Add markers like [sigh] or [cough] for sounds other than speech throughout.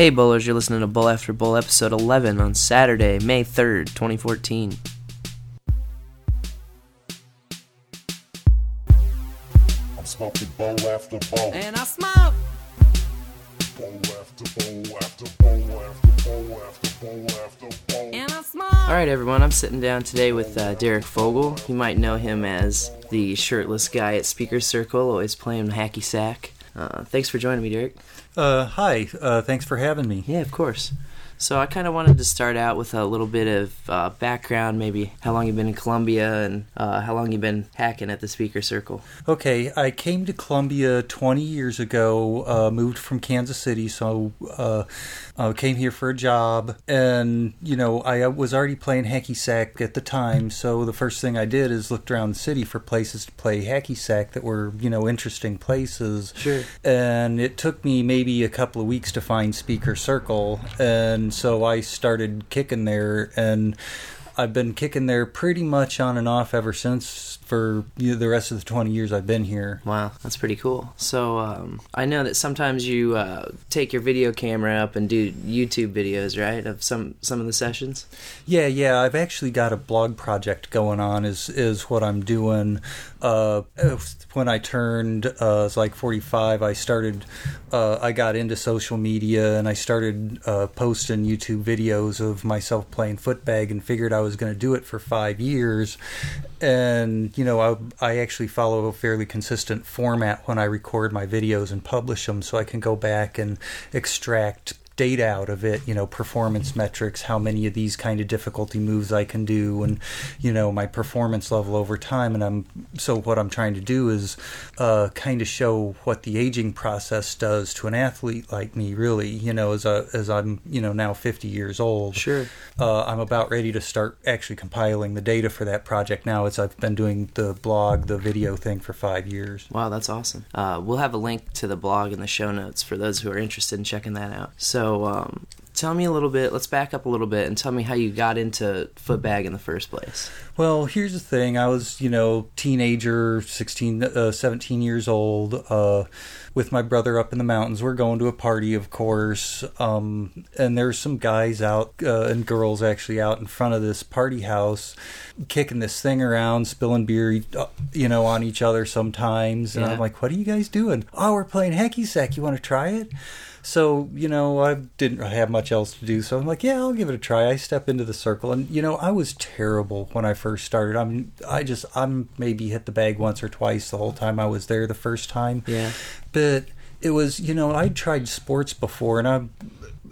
Hey bowlers, you're listening to Bowl After Bowl episode 11 on Saturday, May 3rd, 2014. I'm smoking bowl after bowl. And I smoke. Bowl after bowl after bowl after bowl after bowl after bowl. And I smoke. All right, everyone, I'm sitting down today with uh, Derrick Fogle. You might know him as the shirtless guy at Speaker Circle, always playing hacky sack. Uh, thanks for joining me, Derrick. Uh, hi. Uh, thanks for having me. Yeah, of course. So I kind of wanted to start out with a little bit of uh, background, maybe how long you've been in Columbia and uh, how long you've been hacking at the Speaker Circle. Okay, I came to Columbia 20 years ago. Uh, moved from Kansas City, so uh, uh, came here for a job, and you know I was already playing hacky sack at the time. So the first thing I did is looked around the city for places to play hacky sack that were you know interesting places. Sure. And it took me maybe a couple of weeks to find Speaker Circle, and so I started kicking there, and I've been kicking there pretty much on and off ever since for you know, the rest of the 20 years I've been here. Wow, that's pretty cool. So um, I know that sometimes you uh, take your video camera up and do YouTube videos, right, of some some of the sessions. Yeah, yeah, I've actually got a blog project going on. Is is what I'm doing. Uh, when I turned uh, it's like 45, I started. Uh, I got into social media and I started uh, posting YouTube videos of myself playing footbag and figured I was going to do it for five years. And you know, I I actually follow a fairly consistent format when I record my videos and publish them, so I can go back and extract data out of it, you know, performance metrics, how many of these kind of difficulty moves I can do, and you know, my performance level over time. And I'm so what I'm trying to do is uh, kind of show what the aging process does to an athlete like me. Really, you know, as a, as I'm you know now 50 years old. Sure. Uh, I'm about ready to start actually compiling the data for that project now. As I've been doing the blog, the video thing for five years. Wow, that's awesome. Uh, we'll have a link to the blog in the show notes for those who are interested in checking that out. So, um, tell me a little bit. Let's back up a little bit and tell me how you got into footbag in the first place. Well, here's the thing. I was, you know, teenager, 16, uh, 17 years old, uh, with my brother up in the mountains. We're going to a party, of course. Um, and there's some guys out, uh, and girls actually out in front of this party house, kicking this thing around, spilling beer, uh, you know, on each other sometimes. And Yeah. I'm like, what are you guys doing? Oh, we're playing hacky sack. You want to try it? So, you know, I didn't have much else to do. So I'm like, yeah, I'll give it a try. I step into the circle. And, you know, I was terrible when I first started. I'm, I just, I'm maybe hit the bag once or twice the whole time I was there the first time. Yeah. But it was, you know, I'd tried sports before and I,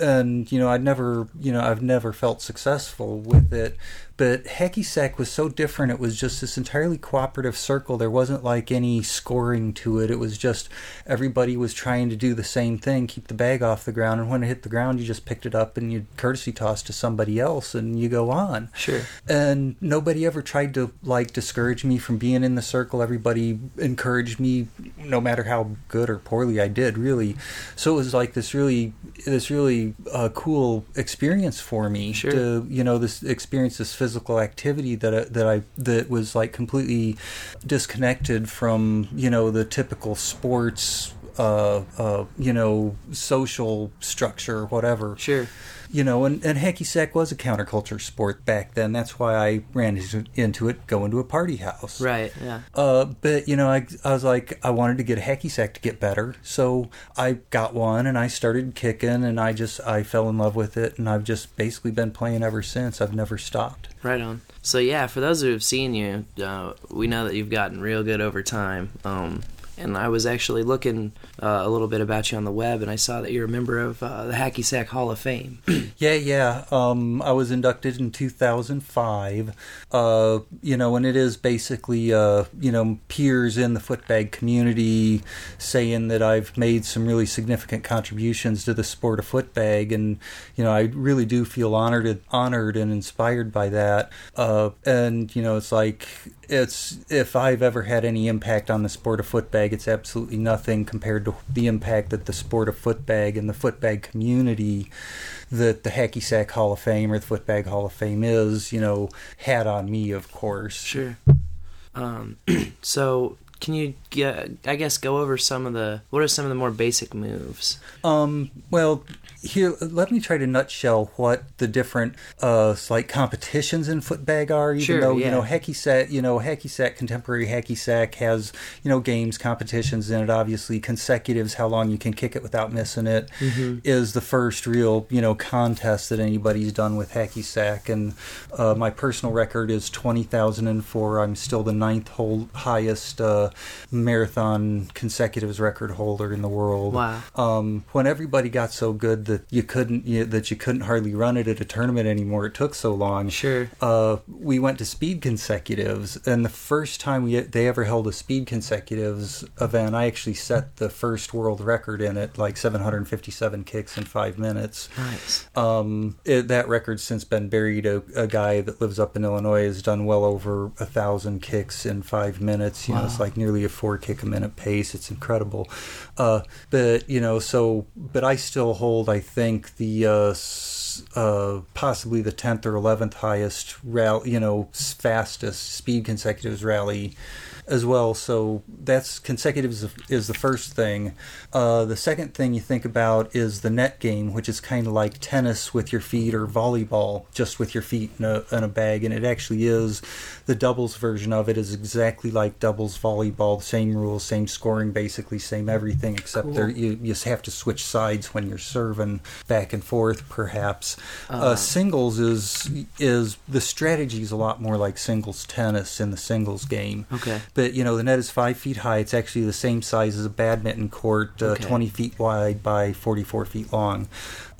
and, you know, I'd never, you know, I've never felt successful with it. But hacky sack was so different. It was just this entirely cooperative circle. There wasn't like any scoring to it. It was just everybody was trying to do the same thing, keep the bag off the ground. And when it hit the ground, you just picked it up and you courtesy toss to somebody else and you go on. Sure. And nobody ever tried to like discourage me from being in the circle. Everybody encouraged me, no matter how good or poorly I did, really. So it was like this really, this really uh, cool experience for me Sure. to, you know, this experience, this physical activity that I, that I that was like completely disconnected from, you know, the typical sports. Uh, uh, you know, social structure, whatever Sure. You know, and, and hacky sack was a counterculture sport back then. That's why I ran into- it going to a party house. Right. Yeah. Uh, but you know, I, I was like, I wanted to get a hacky sack to get better, so I got one and I started kicking, and I just I fell in love with it, and I've just basically been playing ever since. I've never stopped. Right on. So yeah, for those who have seen you, uh, we know that you've gotten real good over time. Um, and I was actually looking uh, a little bit about you on the web, and I saw that you're a member of uh, the Hacky Sack Hall of Fame. [clears throat] Yeah, yeah. Um, I was inducted in 2005. Uh, you know, and it is basically, uh, you know, peers in the footbag community saying that I've made some really significant contributions to the sport of footbag, and you know, I really do feel honored, honored and inspired by that. Uh, and you know, it's like it's if I've ever had any impact on the sport of footbag, it's absolutely nothing compared to the impact that the sport of footbag and the footbag community that the Hacky Sack Hall of Fame or the Footbag Hall of Fame is, you know, had on me, of course. Sure. Um, [clears throat] so can you, get, I guess, go over some of the what are some of the more basic moves? Um, well, here, let me try to nutshell what the different uh, like competitions in footbag are. Even Sure, though you know hacky sack, you know hacky sack, contemporary hacky sack has you know games competitions in it. Obviously, consecutives, how long you can kick it without missing it, is Mm-hmm. the first real you know contest that anybody's done with hacky sack. And uh, my personal record is twenty thousand and four. I'm still the ninth hold, highest uh, marathon consecutives record holder in the world. Wow. Um, when everybody got so good that you couldn't you, that you couldn't hardly run it at a tournament anymore, it took so long. Sure. Uh, we went to speed consecutives, and the first time we they ever held a speed consecutives event, I actually set the first world record in it, like 757 kicks in five minutes. Nice. Um, it, that record's since been buried. A, a guy that lives up in Illinois has done well over a thousand kicks in five minutes. You know, it's like nearly a four kick a minute pace. It's incredible. Uh, but you know, so but I still hold. I think the. Uh, uh, possibly the 10th or 11th highest rally, you know, fastest speed consecutives rally as well. So that's consecutive is the first thing. Uh, the second thing you think about is the net game, which is kind of like tennis with your feet or volleyball just with your feet in a, in a bag. And it actually is the doubles version of it is exactly like doubles volleyball. Same rules, same scoring, basically same everything, except Cool. there you, you just have to switch sides when you're serving back and forth, perhaps. Uh, singles is is the strategy is a lot more like singles tennis in the singles game. Okay. But you know the net is five feet high. It's actually the same size as a badminton court, uh, Okay. twenty feet wide by forty-four feet long.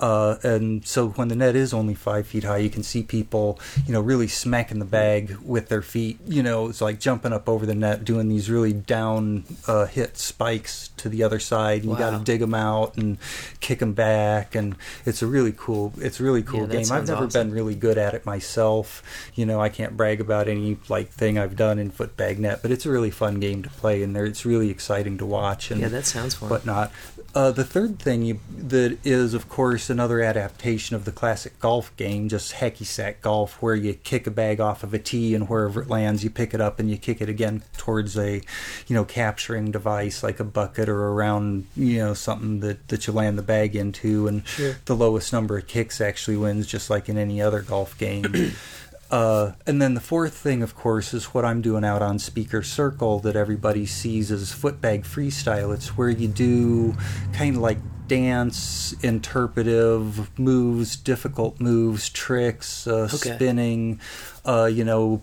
Uh, and so when the net is only five feet high, you can see people, you know, really smacking the bag with their feet. You know, it's like jumping up over the net, doing these really down uh, hit spikes to the other side. And You got to dig them out and kick them back, and it's a really cool. It's a really cool Yeah, game. I've never awesome. been really good at it myself. You know, I can't brag about any like thing I've done in footbag net, but it's a really fun game to play, and there it's really exciting to watch. And Yeah, that sounds fun. whatnot. Uh, the third thing you, that is, of course, another adaptation of the classic golf game, just hacky sack golf, where you kick a bag off of a tee and wherever it lands, you pick it up and you kick it again towards a, you know, capturing device like a bucket or around, you know, something that, that you land the bag into, and Sure. the lowest number of kicks actually wins, just like in any other golf game. [clears throat] Uh, and then the fourth thing, of course, is what I'm doing out on Speaker Circle that everybody sees as footbag freestyle. It's where you do kind of like dance, interpretive moves, difficult moves, tricks, uh, Okay. spinning, uh, you know,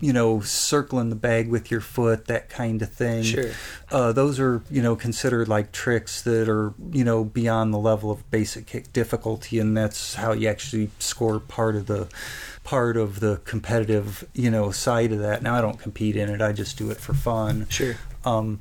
you know, circling the bag with your foot, that kind of thing. Sure. Uh, those are you know considered like tricks that are you know beyond the level of basic kick difficulty, and that's how you actually score part of the part of the competitive you know side of that. Now I don't compete in it; I just do it for fun. Sure. Um,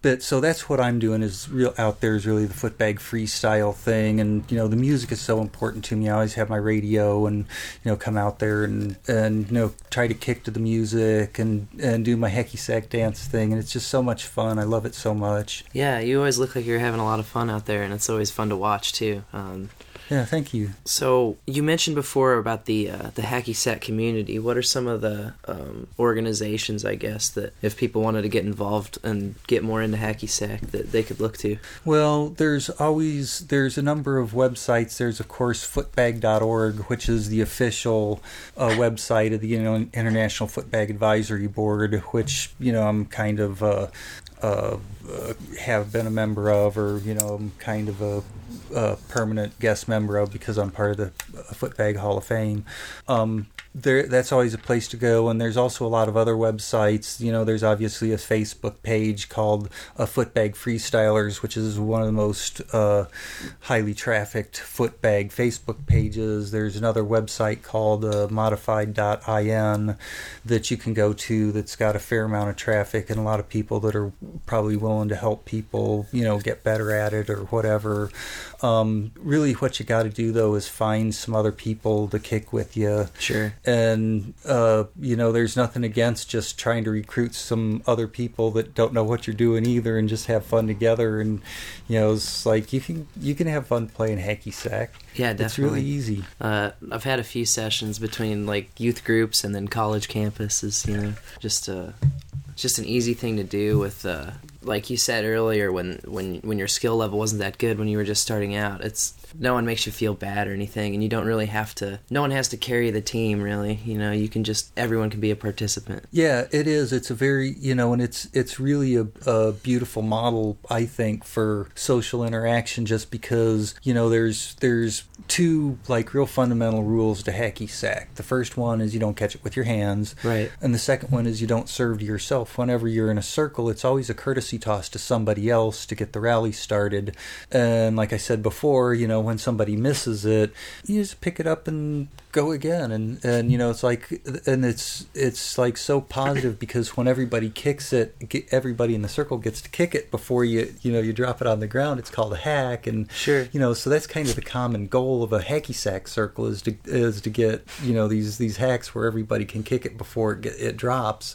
but so that's what I'm doing is real out there is really the footbag freestyle thing, and you know the music is so important to me. I always have my radio and you know come out there and and you know try to kick to the music and and do my hecky sack dance thing, and it's just so much fun. I love it so much. Yeah, you always look like you're having a lot of fun out there, and it's always fun to watch too. Um, Yeah, thank you. so you mentioned before about the uh, the hacky sack community. What are some of the um, organizations, I guess, that if people wanted to get involved and get more into hacky sack, that they could look to? Well, there's always there's a number of websites. There's of course footbag.org, which is the official uh, website of the you know, International Footbag Advisory Board, which you know I'm kind of uh, uh, uh, have been a member of, or you know I'm kind of a, a permanent guest member of because I'm part of the Footbag Hall of Fame. Um, there that's always a place to go and there's also a lot of other websites. You know there's obviously a facebook page called uh, footbag freestylers which is one of the most uh, highly trafficked footbag facebook pages. There's another website called uh, modified.in that you can go to that's got a fair amount of traffic and a lot of people that are probably willing to help people you know get better at it or whatever. Um, really what you got to do though is find some other people to kick with you Sure. And uh, you know there's nothing against just trying to recruit some other people that don't know what you're doing either and just have fun together. And you know it's like you can you can have fun playing hacky sack. Yeah, it's really easy. Uh, I've had a few sessions between like youth groups and then college campuses. You know, just uh, just an easy thing to do with uh, like you said earlier, when when when your skill level wasn't that good when you were just starting out, it's no one makes you feel bad or anything, and you don't really have to. No one has to carry the team, really. You know, you can just everyone can be a participant. Yeah, it is. It's a very you know, and it's it's really a, a beautiful model, I think, for social interaction. Just because you know, there's there's two like real fundamental rules to hacky sack. The first one is you don't catch it with your hands, Right. and the second one is you don't serve to yourself. Whenever you're in a circle, it's always a courtesy toss to somebody else to get the rally started. And like I said before, you know, when somebody misses it, you just pick it up and go again. And and you know, it's like and it's it's like so positive because when everybody kicks it, get, everybody in the circle gets to kick it before you you know you drop it on the ground. It's called a hack, and Sure. you know, so that's kind of the common goal of a hacky sack circle is to is to get you know these these hacks where everybody can kick it before it get, it drops.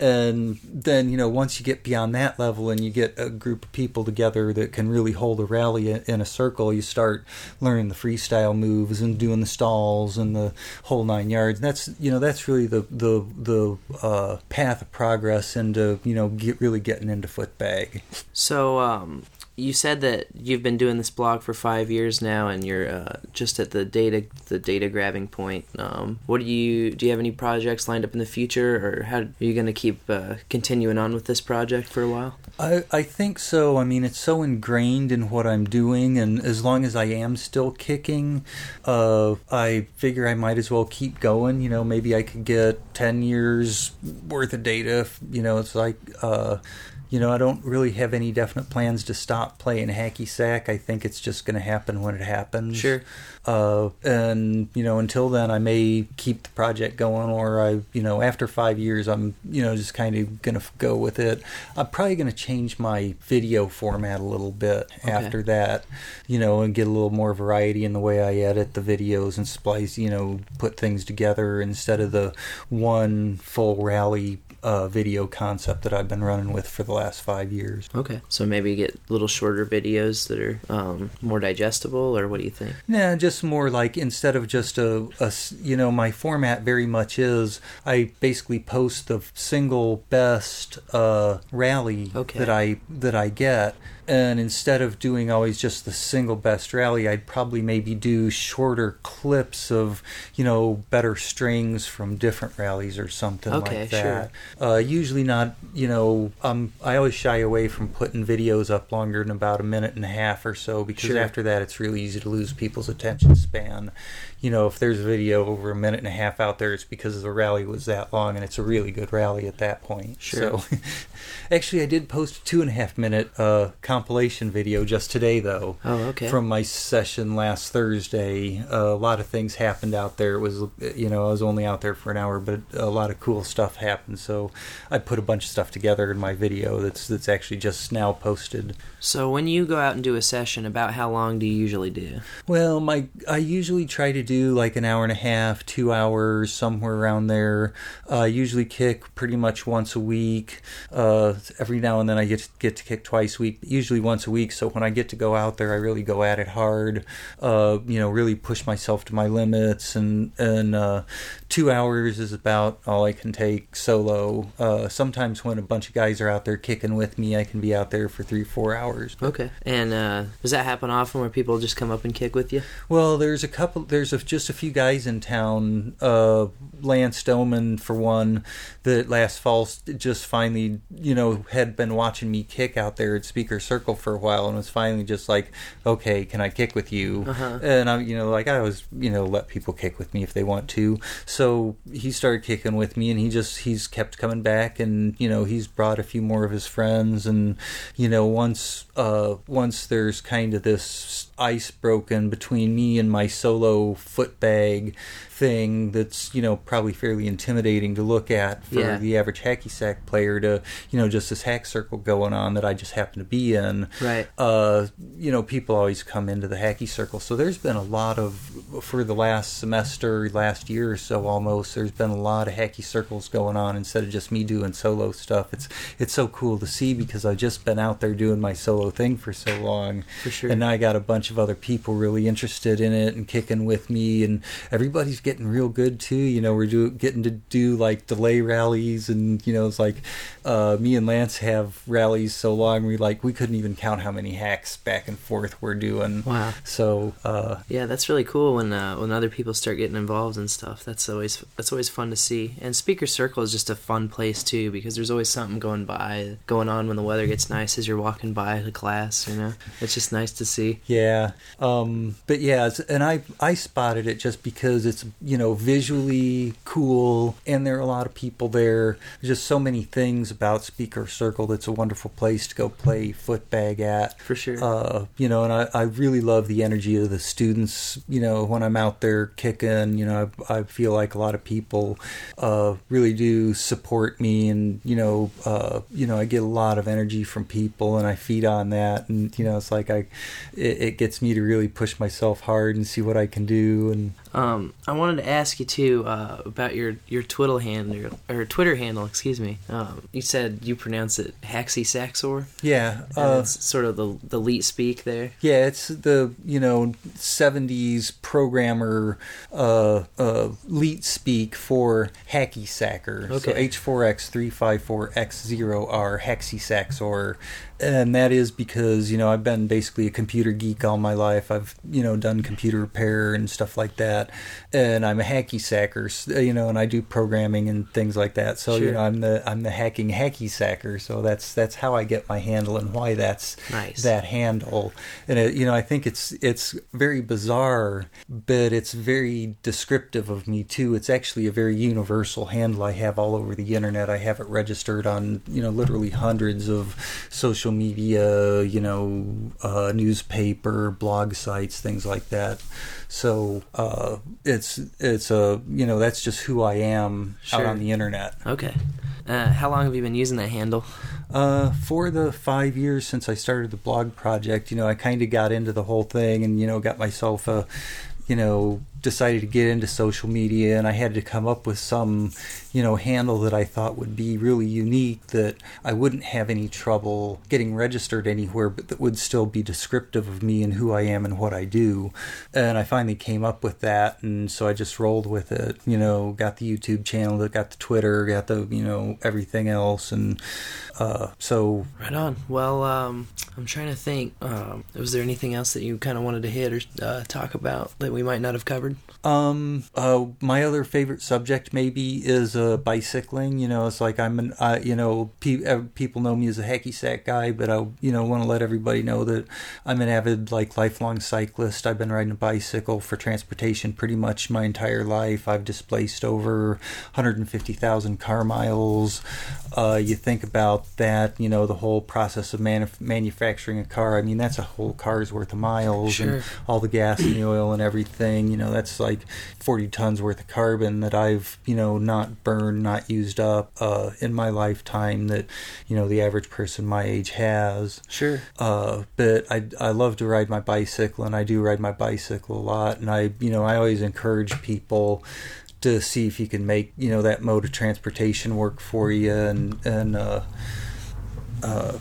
And then you know once you get beyond that level and you get a group of people together that can really hold a rally in, a circle, you start learning the freestyle moves and doing the stalls and the whole nine yards. And that's you know that's really the the the uh, path of progress into you know get, really getting into footbag. So, um, you said that you've been doing this blog for five years now, and you're uh, just at the data the data grabbing point. Um, what do you do? You have any projects lined up in the future, or how are you going to keep uh, continuing on with this project for a while? I, I think so. I mean, it's so ingrained in what I'm doing, and as long as I am still kicking, uh, I figure I might as well keep going. You know, maybe I could get 10 years worth of data. You know, it's like, uh, you know, I don't really have any definite plans to stop playing hacky sack. I think it's just going to happen when it happens. Sure. Uh, and you know, until then, I may keep the project going, or I, you know, after five years, I'm, you know, just kind of gonna f- go with it. I'm probably gonna change my video format a little bit Okay. after that, you know, and get a little more variety in the way I edit the videos and splice, you know, put things together instead of the one full rally uh, video concept that I've been running with for the last five years. Okay. So maybe get little shorter videos that are um, more digestible, or what do you think? Nah, just more like instead of just a, a you know, my format very much is I basically post the single best uh, rally Okay. that I that I get, and instead of doing always just the single best rally, I'd probably maybe do shorter clips of you know better strings from different rallies or something Okay, like sure. that. Uh, usually not, you know, um, I always shy away from putting videos up longer than about a minute and a half or so because Sure. after that it's really easy to lose people's attention span. You know, if there's a video over a minute and a half out there, it's because the rally was that long and it's a really good rally at that point. Sure. So, [laughs] actually, I did post a two and a half minute uh, compilation video just today, though Oh, okay. from my session last Thursday. Uh, a lot of things happened out there. It was, you know, I was only out there for an hour, but a lot of cool stuff happened. So I put a bunch of stuff together in my video that's that's actually just now posted. So when you go out and do a session, about how long do you usually do? Well, my I usually try to do like an hour and a half, two hours, somewhere around there. Uh, I usually kick pretty much once a week. Uh, every now and then I get to, get to kick twice a week, usually once a week. So when I get to go out there, I really go at it hard. Uh, you know, really push myself to my limits, and and uh, two hours is about all I can take solo. Uh, sometimes when a bunch of guys are out there kicking with me, I can be out there for three, four hours. Okay. And uh, does that happen often where people just come up and kick with you? Well, there's a couple. There's a, just a few guys in town. Uh, Lance Doman, for one, that last fall just finally, you know, had been watching me kick out there at Speaker Circle for a while, and was finally just like, "Okay, can I kick with you?" Uh-huh. And I'm, you know, like I always, you know, let people kick with me if they want to. So he started kicking with me, and he just he's kept coming back, and you know, he's brought a few more of his friends, and you know, once uh, once there's kind of this ice broken between me and my solo foot bag thing that's you know probably fairly intimidating to look at for Yeah. the average hacky sack player to you know just this hack circle going on that I just happen to be in Right. uh, you know, people always come into the hacky circle. So there's been a lot of for the last semester, last year or so almost, there's been a lot of hacky circles going on instead of just me doing solo stuff. It's it's so cool to see because I've just been out there doing my solo thing for so long. For sure. And now I got a bunch of other people really interested in it and kicking with me, and everybody's getting real good too. You know, we're do, getting to do like delay rallies, and you know, it's like uh, me and Lance have rallies so long we like we couldn't even count how many hacks back and forth we're doing. Wow. So uh, Yeah, that's really cool when uh, when other people start getting involved and stuff. That's always that's always fun to see. And Speaker Circle is just a fun place too because there's always something going by, going on when the weather gets nice as you're walking by the class. You know, it's just nice to see. Yeah, um, but yeah, and I I it just because it's you know visually cool, and there are a lot of people there. There's just so many things about Speaker Circle that's a wonderful place to go play footbag at. For sure. Uh, you know, and I, I really love the energy of the students. You know, when I'm out there kicking, you know, I, I feel like a lot of people uh, really do support me, and you know, uh, you know, I get a lot of energy from people, and I feed on that, and you know, it's like I, it, it gets me to really push myself hard and see what I can do, and Um, I wanted to ask you too uh, about your your Twitter handle or Twitter handle. Excuse me. Um, you said you pronounce it Haxy Saxor. yeah, uh, it's sort of the the leet speak there. Yeah, it's the you know '70s programmer uh, uh, leet speak for hacky sacker. So Okay. H4X354X0R hexy saxor, and that is because you know I've been basically a computer geek all my life. I've you know done computer repair and stuff like that, and I'm a hacky sacker. You know, and I do programming and things like that. So you know I'm the I'm the hacking hacky sacker. So that's that's how I get my handle and why that's Nice. that handle and it, you know i think it's it's very bizarre but it's very descriptive of me too it's actually a very universal handle i have all over the internet i have it registered on you know literally hundreds of social media you know uh, newspaper blog sites things like that so uh, it's it's a you know that's just who i am out on the internet Okay. Uh, how long have you been using that handle? Uh, for the five years since I started the blog project, you know, I kind of got into the whole thing and, you know, got myself a, you know, decided to get into social media and I had to come up with some, you know, handle that I thought would be really unique that I wouldn't have any trouble getting registered anywhere, but that would still be descriptive of me and who I am and what I do. And I finally came up with that. And so I just rolled with it, you know, got the YouTube channel, got the Twitter, got the, you know, everything else. And, uh, so Right on. Well, um, I'm trying to think. Um, was there anything else that you kind of wanted to hit or uh, talk about that we might not have covered? Um, uh, my other favorite subject maybe is uh, bicycling. You know, it's like I'm an, uh, you know, pe- uh, people know me as a hacky sack guy, but I, you know, want to let everybody know that I'm an avid, like, lifelong cyclist. I've been riding a bicycle for transportation pretty much my entire life. I've displaced over 150,000 car miles. Uh, you think about that, you know, the whole process of manuf- manufacturing a car. I mean, that's a whole car's worth of miles Sure. and all the gas and the oil and everything. You know, that's like 40 tons worth of carbon that I've, you know, not burned, not used up uh, in my lifetime that, you know, the average person my age has. Sure. Uh, but I, I love to ride my bicycle and I do ride my bicycle a lot. And I, you know, I always encourage people to see if you can make, you know, that mode of transportation work for you and, and, uh, uh,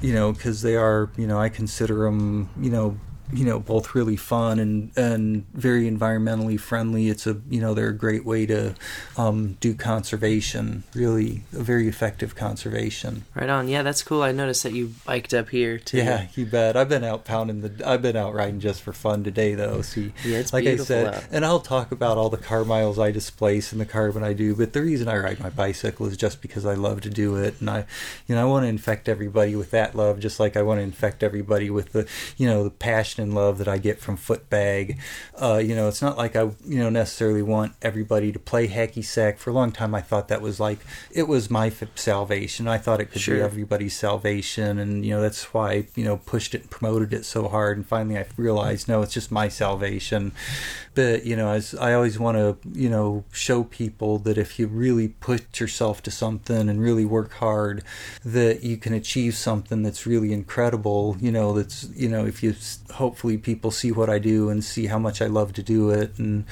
you know, because they are, you know, I consider them, you know, you know, both really fun and and very environmentally friendly. It's a, you know, they're a great way to um, do conservation. Really, a very effective conservation. Right on. Yeah, that's cool. I noticed that you biked up here too. Yeah, you bet. I've been out pounding the. I've been out riding just for fun today, though. See, Yeah, it's like I said, out. and I'll talk about all the car miles I displace and the carbon I do. But the reason I ride my bicycle is just because I love to do it, and I, you know, I want to infect everybody with that love, just like I want to infect everybody with the, you know, the passion and love that I get from Footbag. Uh, you know, it's not like I, you know, necessarily want everybody to play hacky sack. For a long time, I thought that was like it was my f- salvation. I thought it could Sure. be everybody's salvation, and you know that's why I, you know pushed it and promoted it so hard. And finally, I realized no, it's just my salvation. But you know, as I always want to, you know, show people that if you really put yourself to something and really work hard, that you can achieve something that's really incredible. You know, that's you know, if you hopefully people see what I do and see how much I love to do it and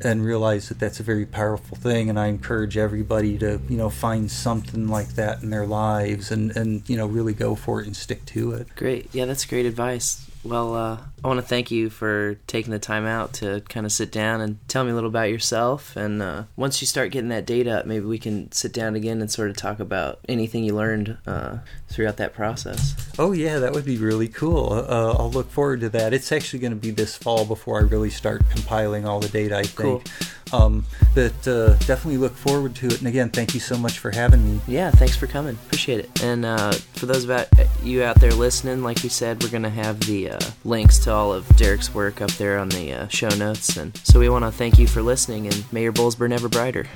and realize that that's a very powerful thing and I encourage everybody to you know find something like that in their lives and and you know really go for it and stick to it Great. Yeah, that's great advice. Well, uh, I want to thank you for taking the time out to kind of sit down and tell me a little about yourself. And uh, once you start getting that data up, maybe we can sit down again and sort of talk about anything you learned uh, throughout that process. Oh yeah, that would be really cool. Uh, I'll look forward to that. It's actually going to be this fall before I really start compiling all the data. I think. Cool. Um, but uh, definitely look forward to it. And again, thank you so much for having me. Yeah, thanks for coming. Appreciate it. And uh, for those of you out there listening, like we said, we're gonna have the uh, links to all of Derrick's work up there on the uh, show notes. And so we want to thank you for listening, and may your bowls burn ever brighter.